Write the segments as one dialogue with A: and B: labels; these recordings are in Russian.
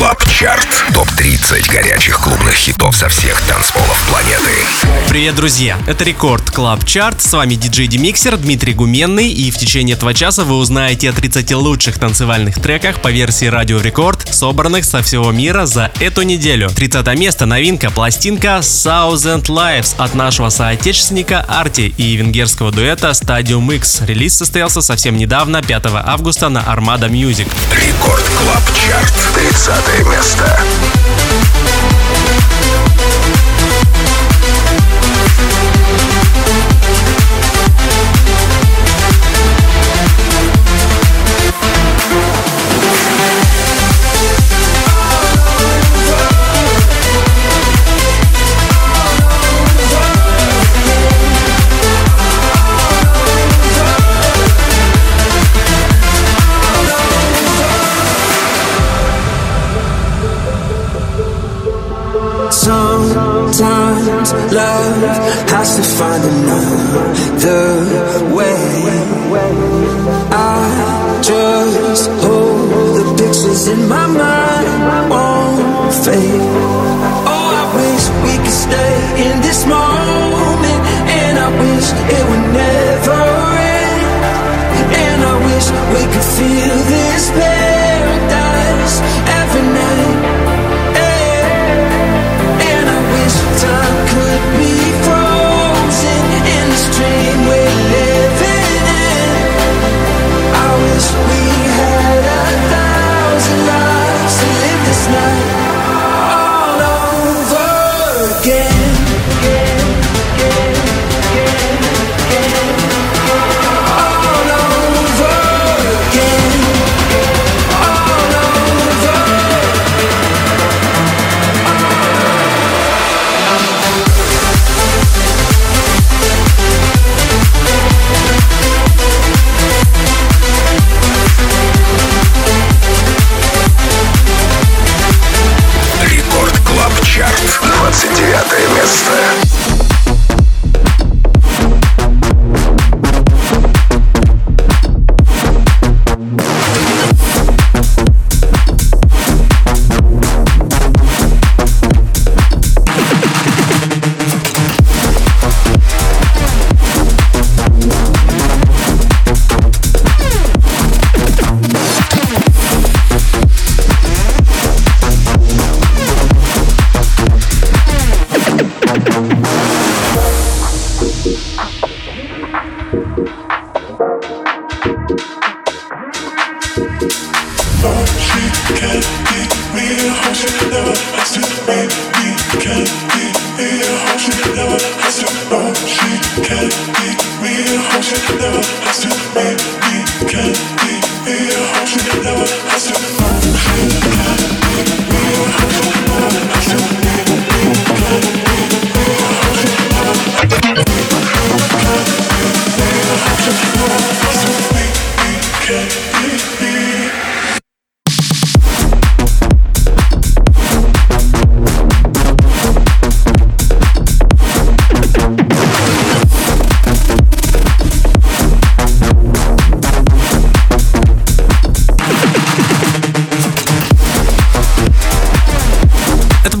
A: Club Chart. Топ-30 горячих клубных хитов со всех танцполов планеты.
B: Привет, друзья! Это Record Club Chart. С вами диджей Демиксер Дмитрий Гуменный. И в течение этого часа вы узнаете о 30 лучших танцевальных треках по версии Радио Рекорд, собранных со всего мира за эту неделю. 30 место новинка пластинка Thousand Lives от нашего соотечественника Arty и венгерского дуэта Stadiumx. Релиз состоялся совсем недавно, 5 августа на Armada Music.
A: Record Клаб Чарт. 30 место.
C: find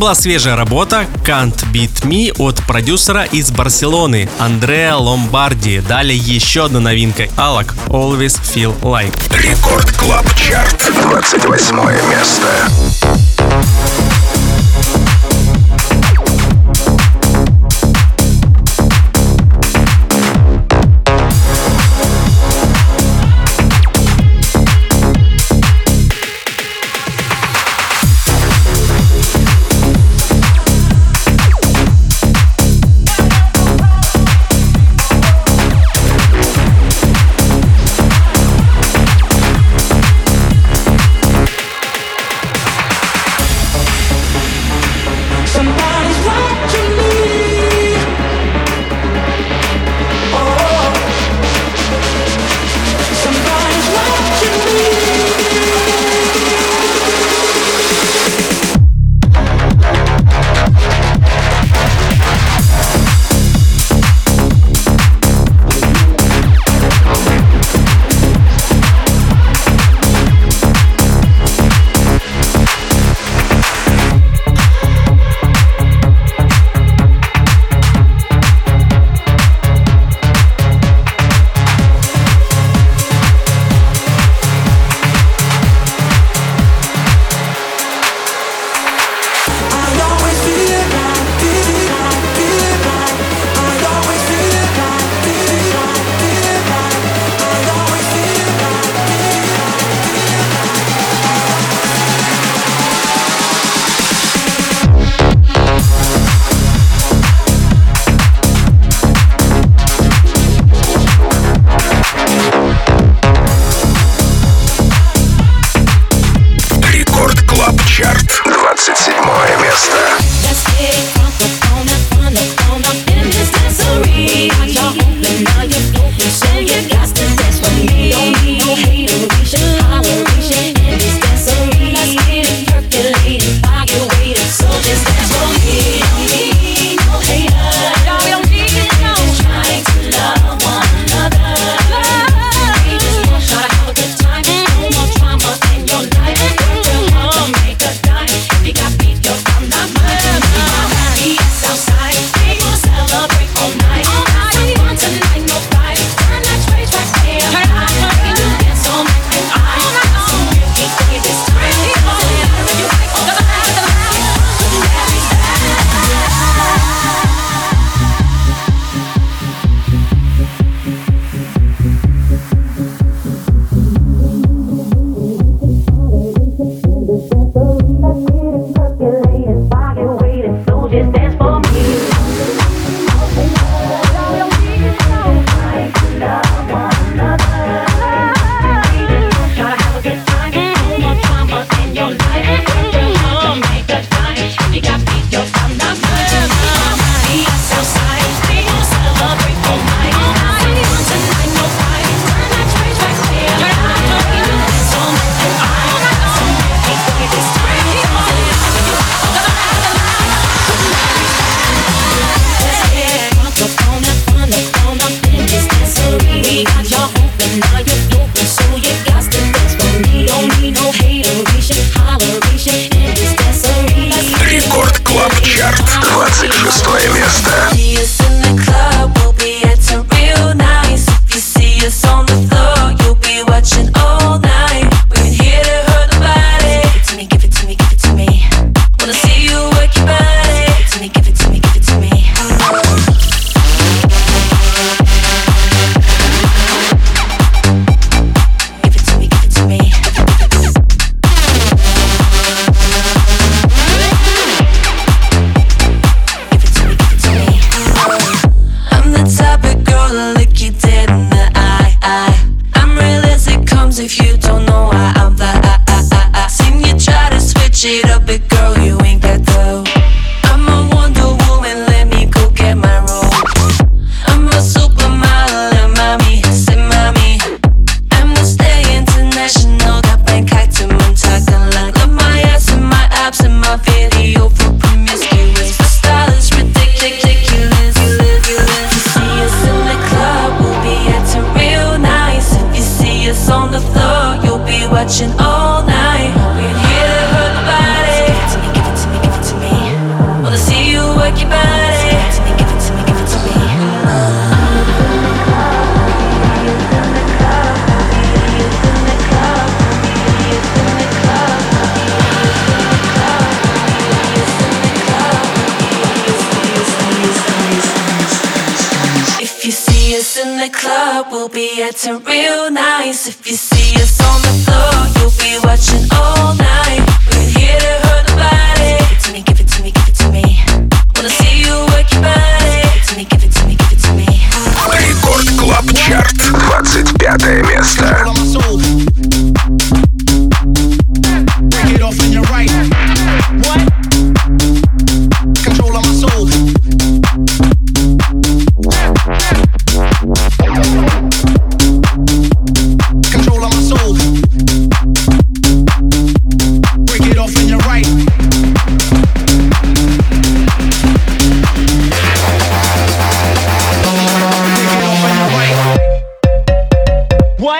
B: была свежая работа Can't Beat Me от продюсера из Барселоны Андреа Ломбарди. Далее еще одна новинка Alok Always Feel Like.
A: Record Club Chart. 28 место.
D: Girl, you ain't ghetto. be acting real nice if you see us on the floor. You'll be watching all.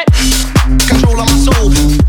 D: Control of my soul.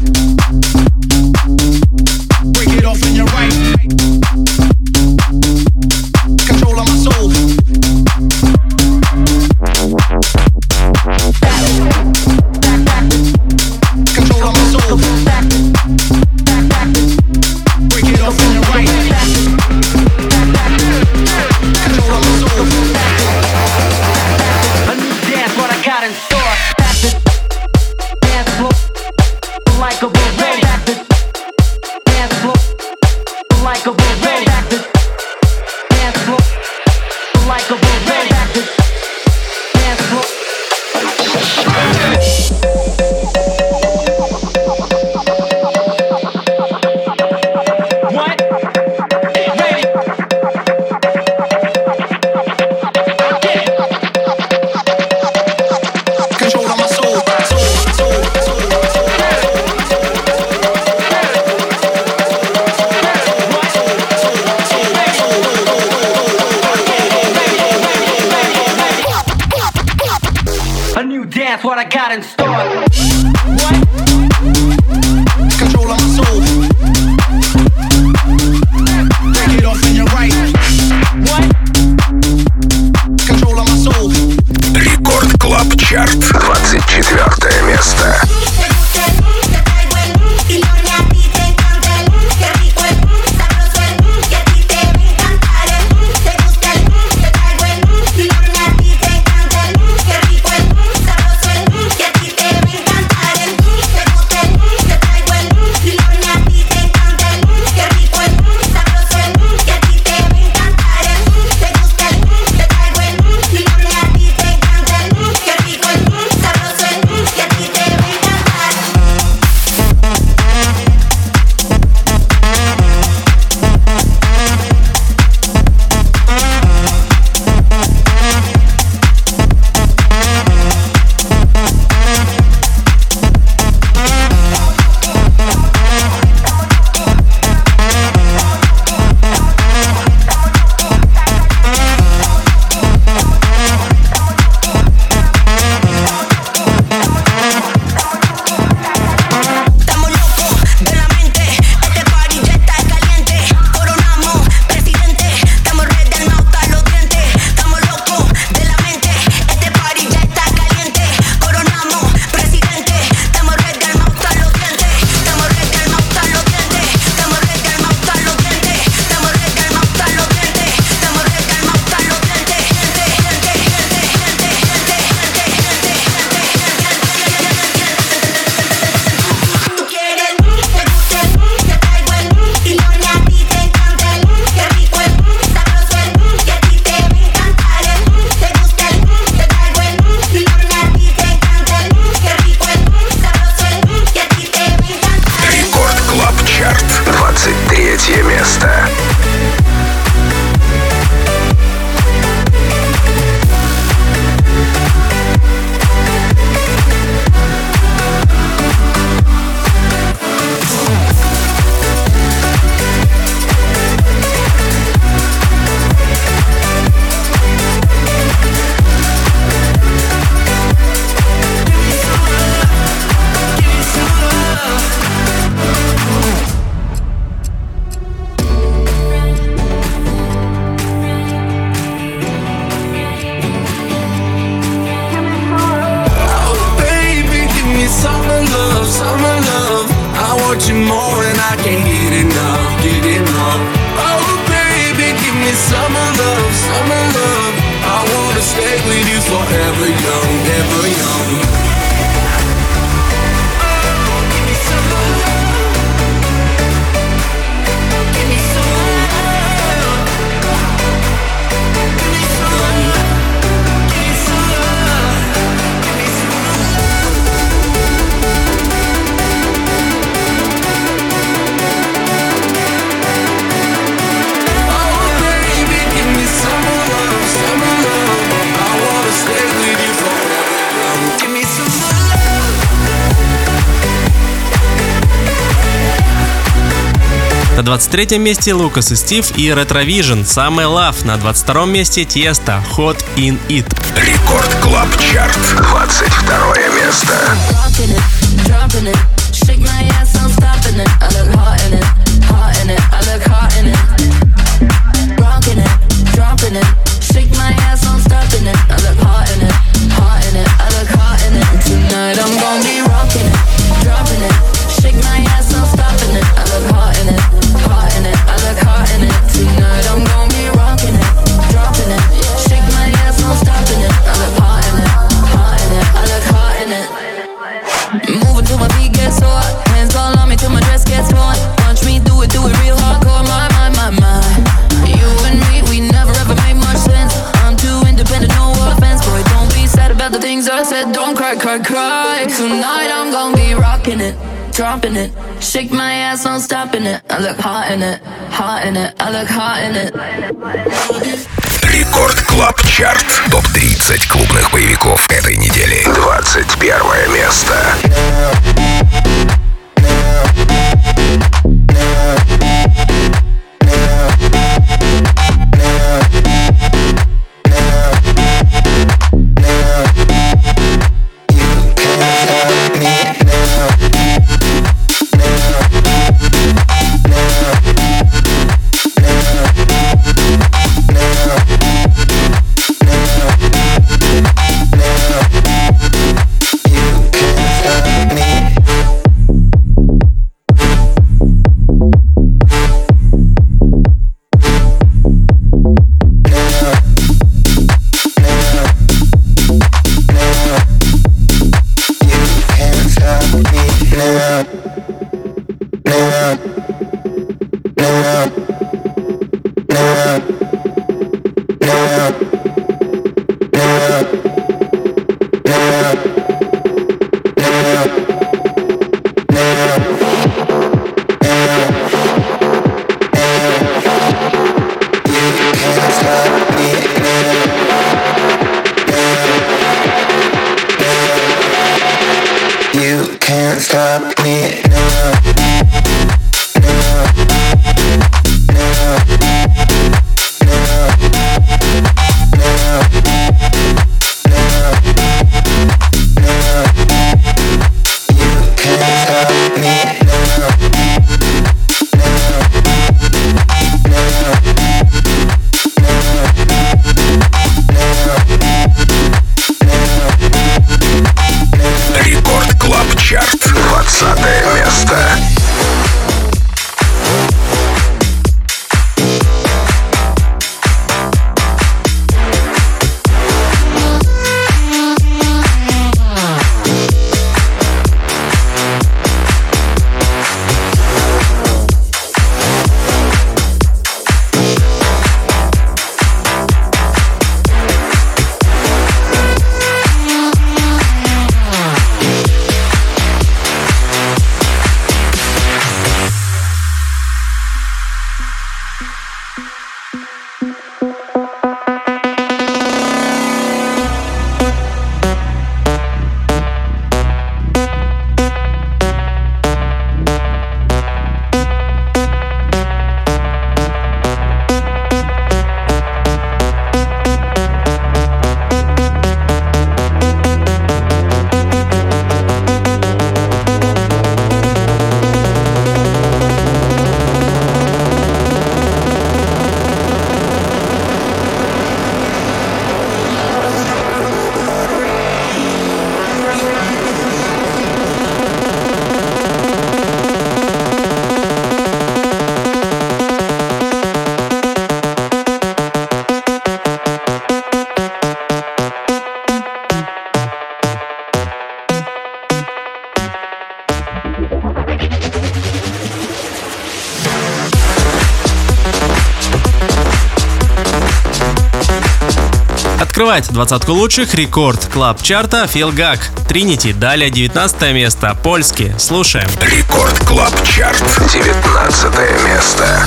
D: 23 месте Лукас и Стив и Retrovision, Самый лав На 22 месте Тесто, Hot In It.
E: Рекорд Клаб Чарт. Record Club Chart. Топ-30 клубных боевиков этой недели. 21 место.
B: Открывать двадцатку лучших рекорд клаб чарта Фил Гак. Тринити. Далее 19 место. Польский. Слушаем.
A: Рекорд Клаб Чарт. 19 место.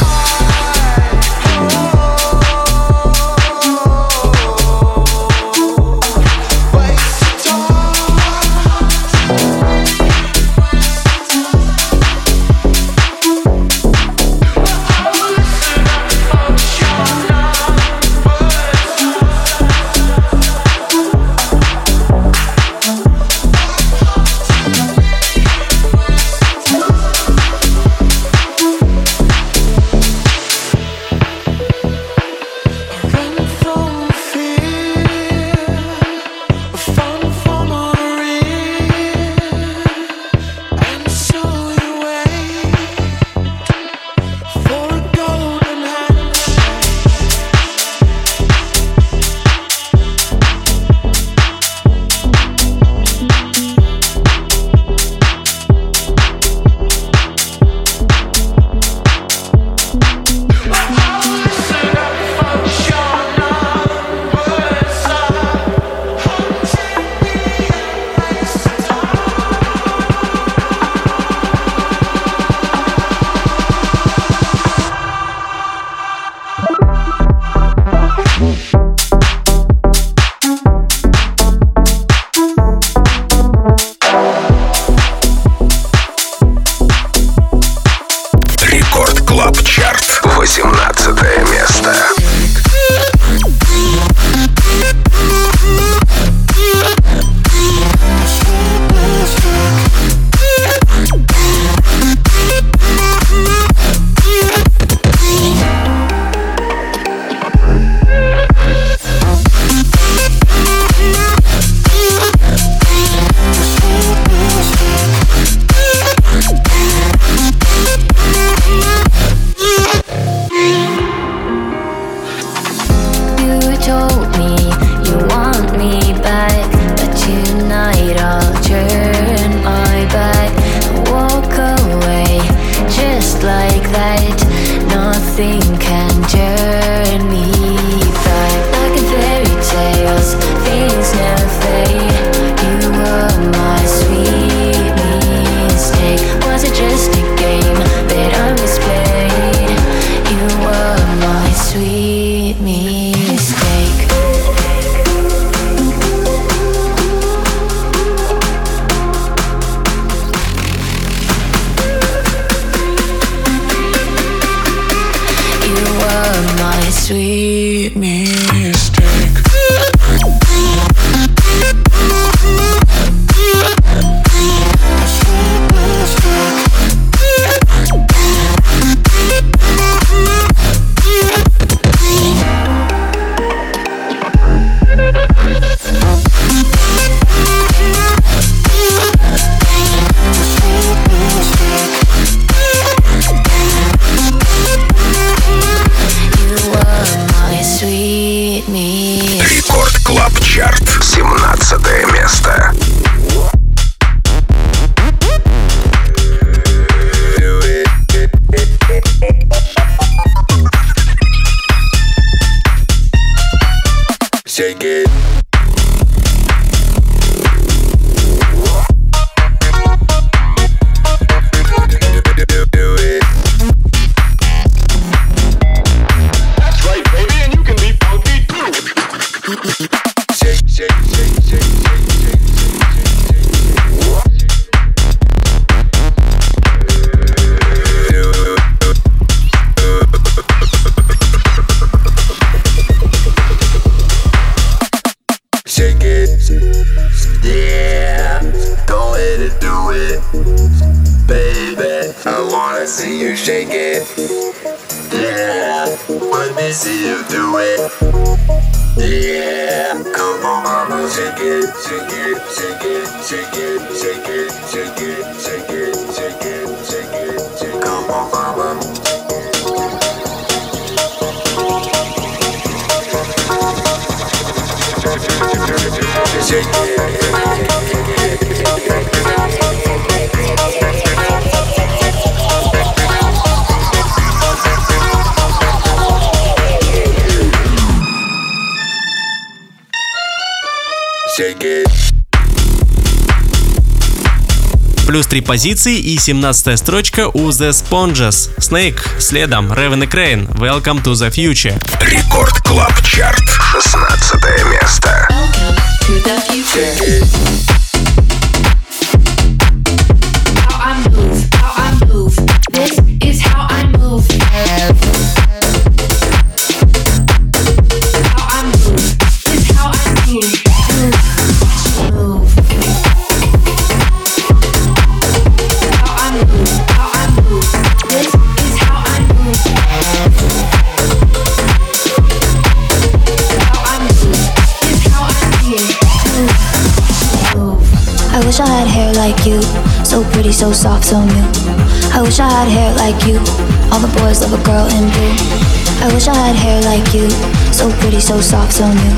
B: Позиции и 17 строчка у The Sponges. Snake, следом Raven и Kreyn. Welcome to the Future.
F: Record Club Chart. 16 место.
G: Welcome to the future.
H: So soft, so new. I wish I had hair like you, all the boys love a girl in blue. I wish I had hair like you, so pretty, so soft, so new.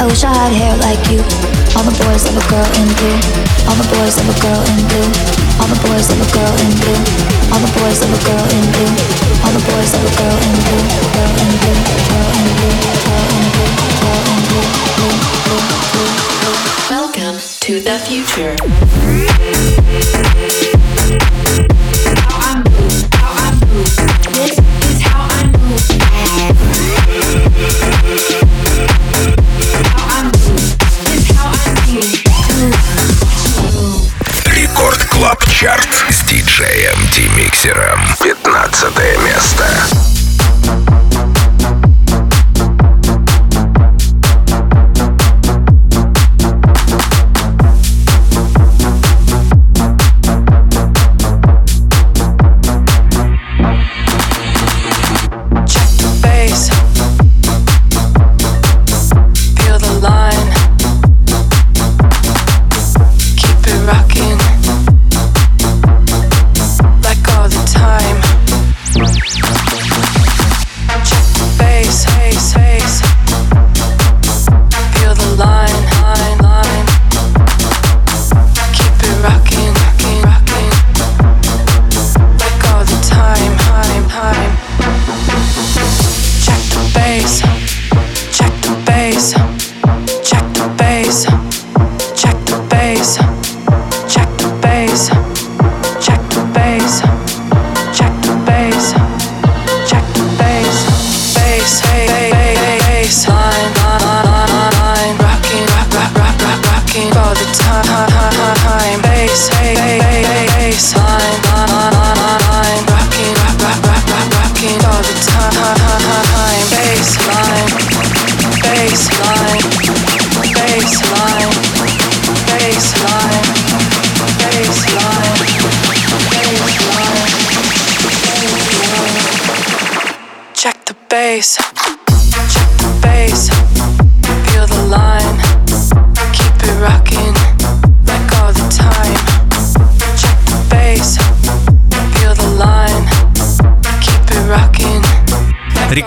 H: I wish I had hair like you, all the boys love a girl in blue. All the boys love a girl in blue. All the boys love a girl in blue. All the boys love a girl in blue. All the boys love a girl in blue. Girl in blue. Girl in blue. Girl in blue. Girl in blue.
G: Welcome to the future.
F: Чарт с диджеем Демиксером. 15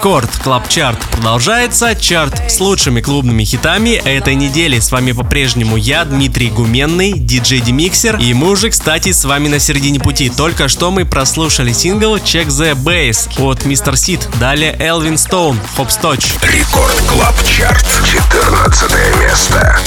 B: Record Club Chart продолжается. Чарт с лучшими клубными хитами этой недели. С вами по-прежнему я, Дмитрий Гуменный, диджей Демиксер. И мы уже, кстати, с вами на середине пути. Только что мы прослушали сингл Check the Bass от Mr. Sid. Далее Элвин Стоун, Hopscotch.
F: Record Club Chart. 14 место.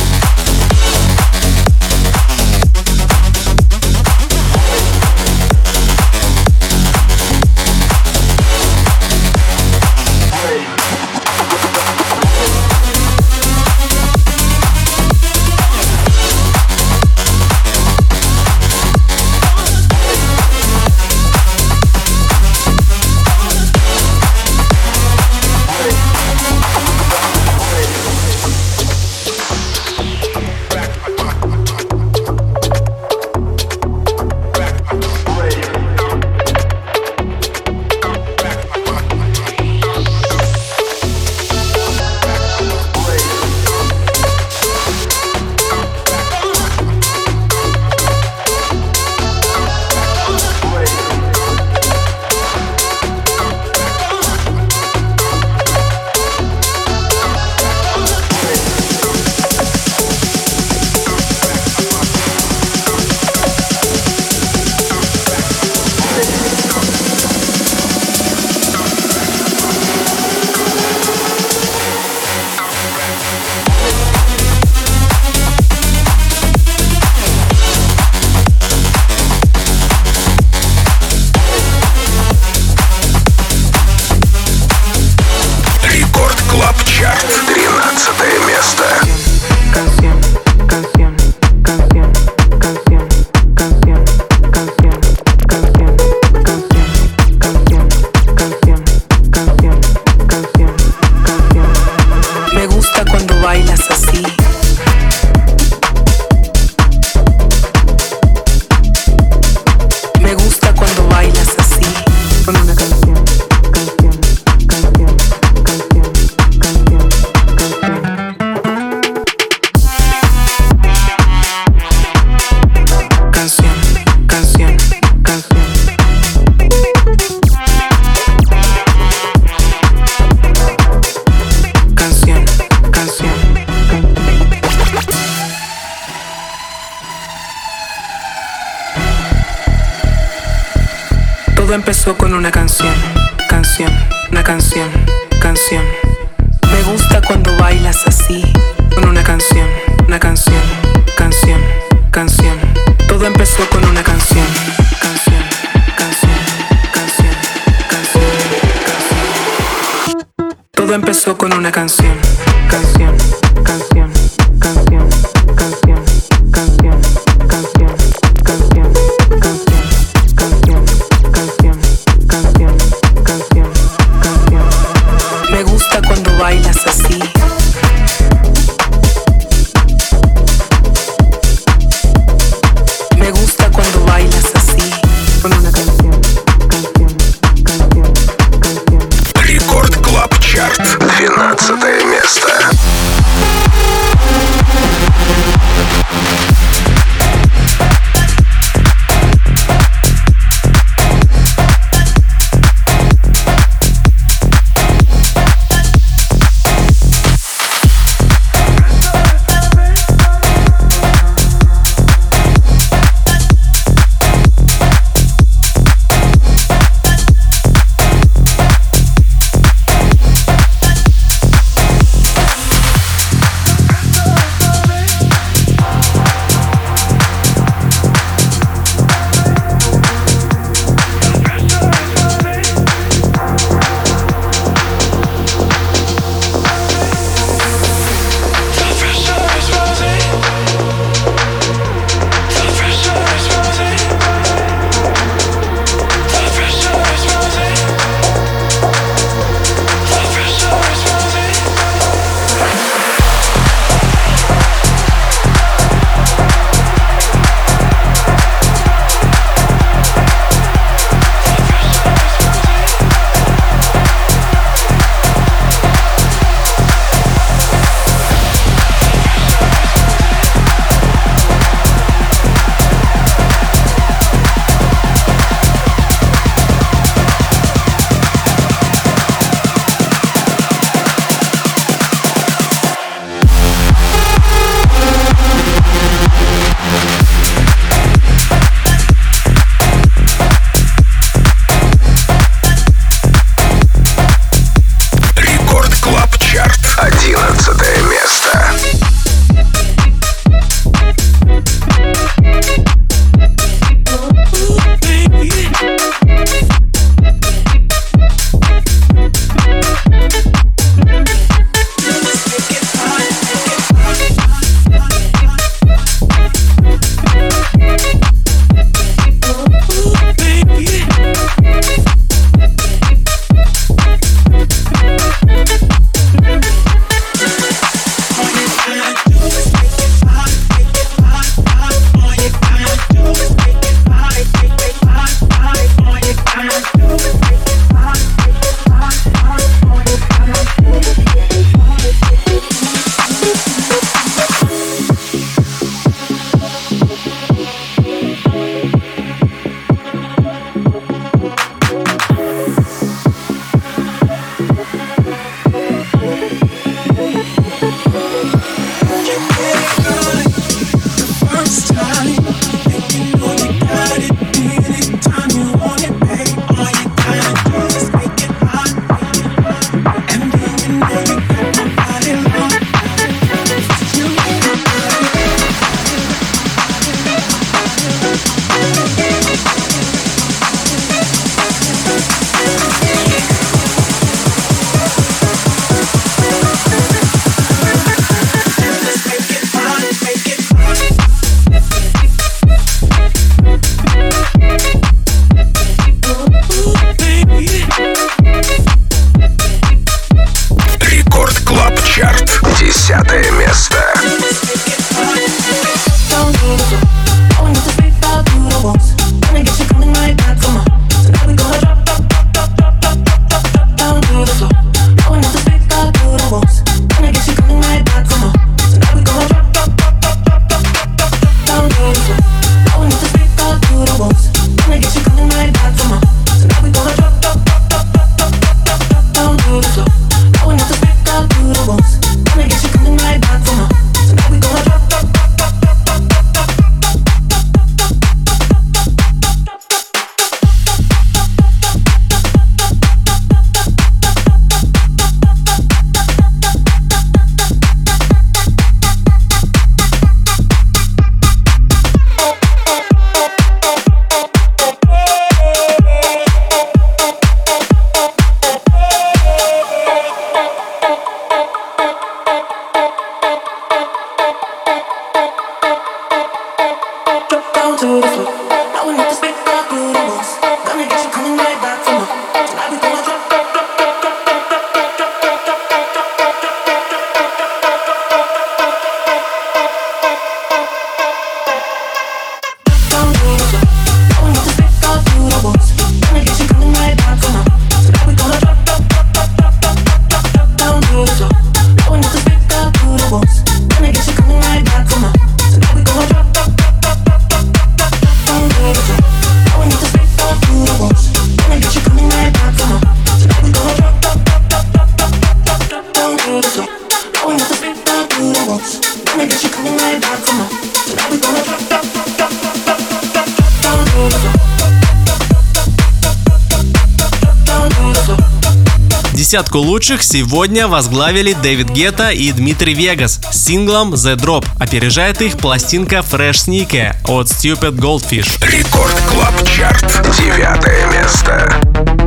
B: Десятку лучших сегодня возглавили David Guetta и Dimitri Vegas с синглом The Drop. Опережает их пластинка Fresh Sneaker от Stupid Goldfish.
I: Record Club Chart. Девятое место.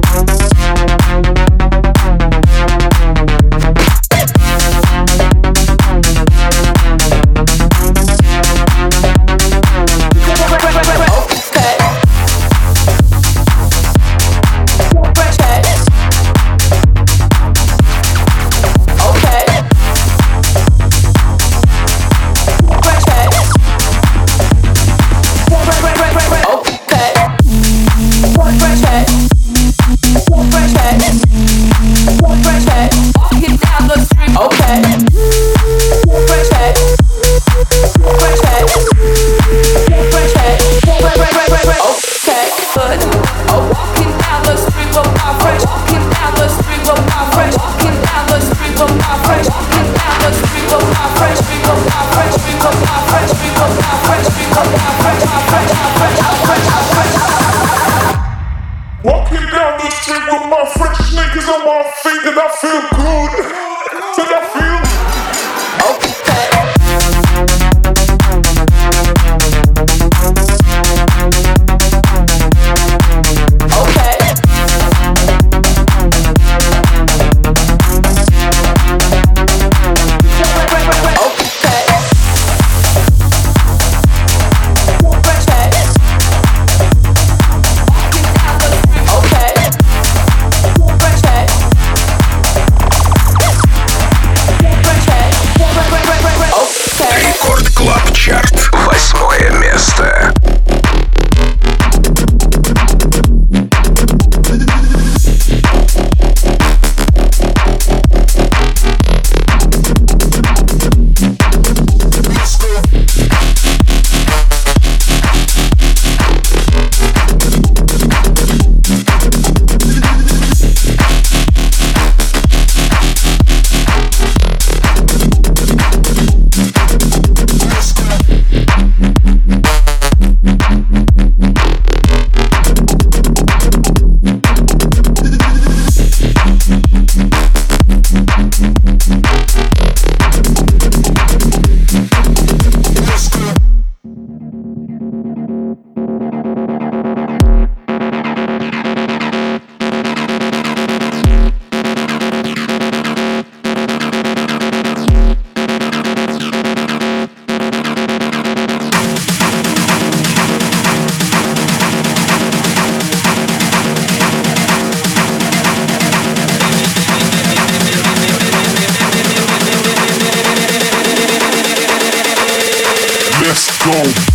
I: Клаб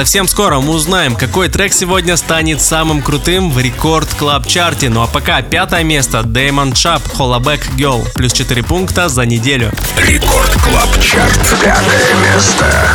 B: Совсем скоро мы узнаем, какой трек сегодня станет самым крутым в Record Club Chart е. Ну а пока пятое место Дэймон Чап Hollaback Girl плюс 4 пункта за неделю.
A: Record Club Chart. Пятое место.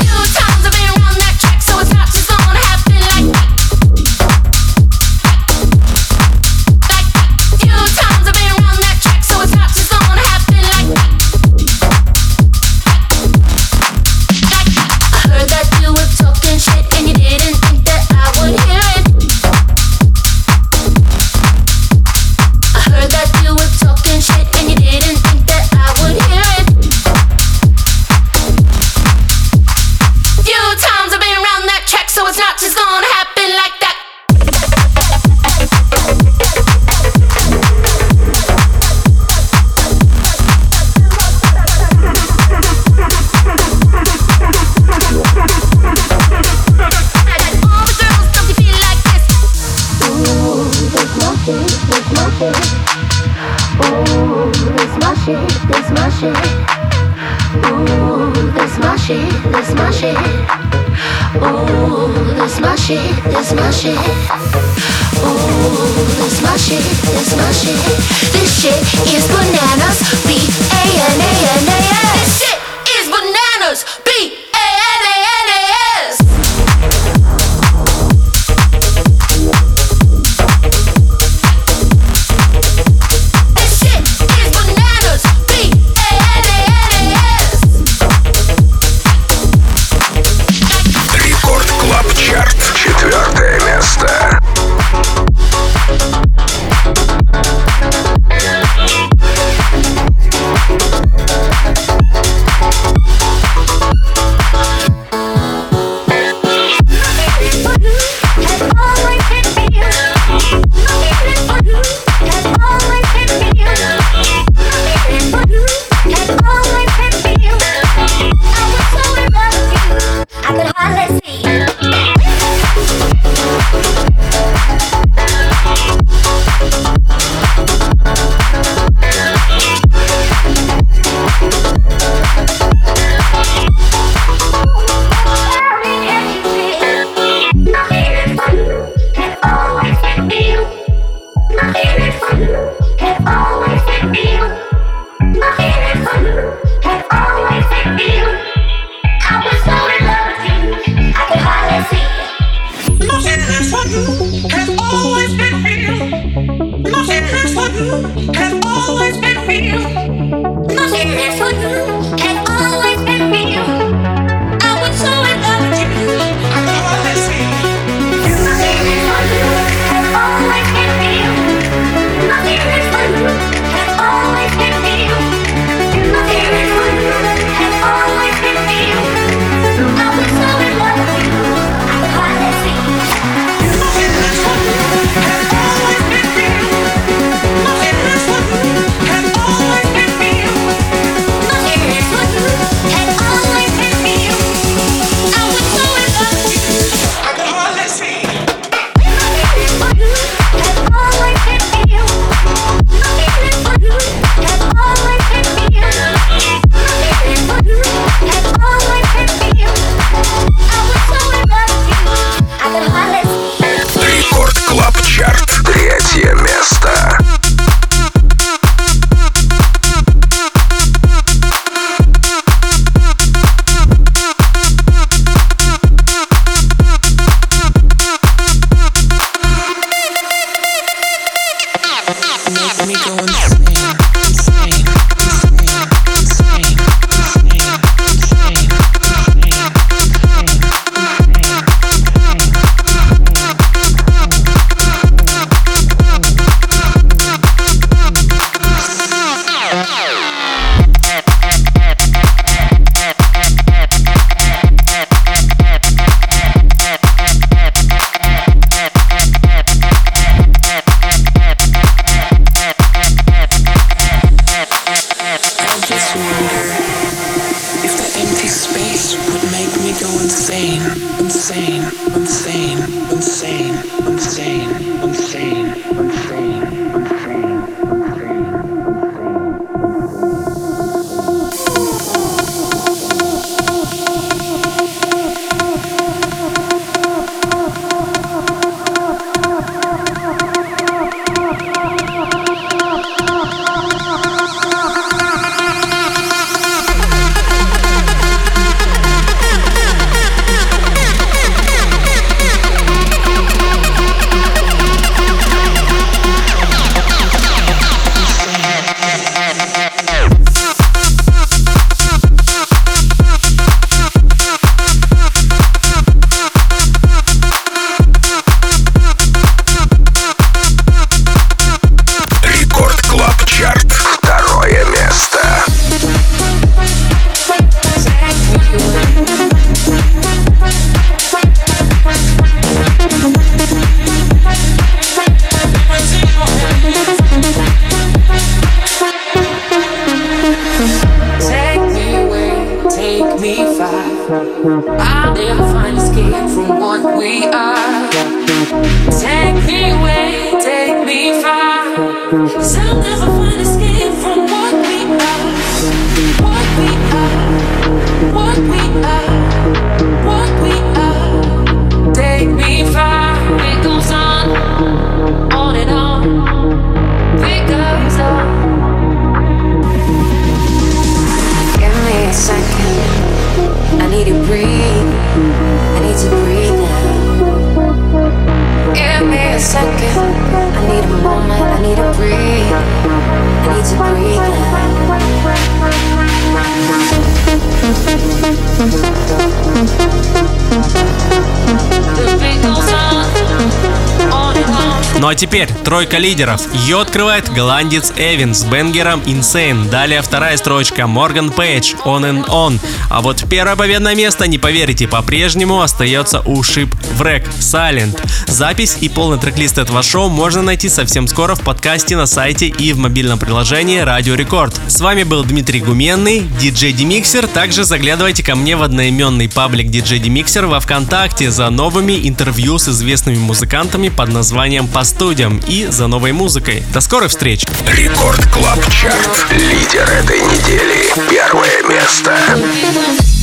B: Ну а теперь тройка лидеров. Ее открывает голландец Эвин с бенгером Insane. Далее вторая строчка Морган Пейдж On and On. А вот первое победное место, не поверите, по-прежнему остается у Шип Врек Silent. Запись и полный трек-лист этого шоу можно найти совсем скоро в подкасте на сайте и в мобильном приложении Радио Рекорд. С вами был Дмитрий Гуменный, диджей Демиксер. Также заглядывайте ко мне в одноименный паблик диджей Демиксер во Вконтакте за новыми интервью с известными музыкантами под названием «По студиям» и за новой музыкой. До скорых встреч!
A: Record Club Chart. Лидер этой недели. Первое место.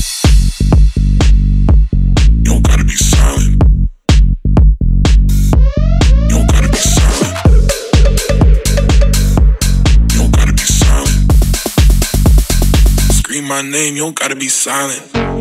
J: My name, you don't gotta be silent.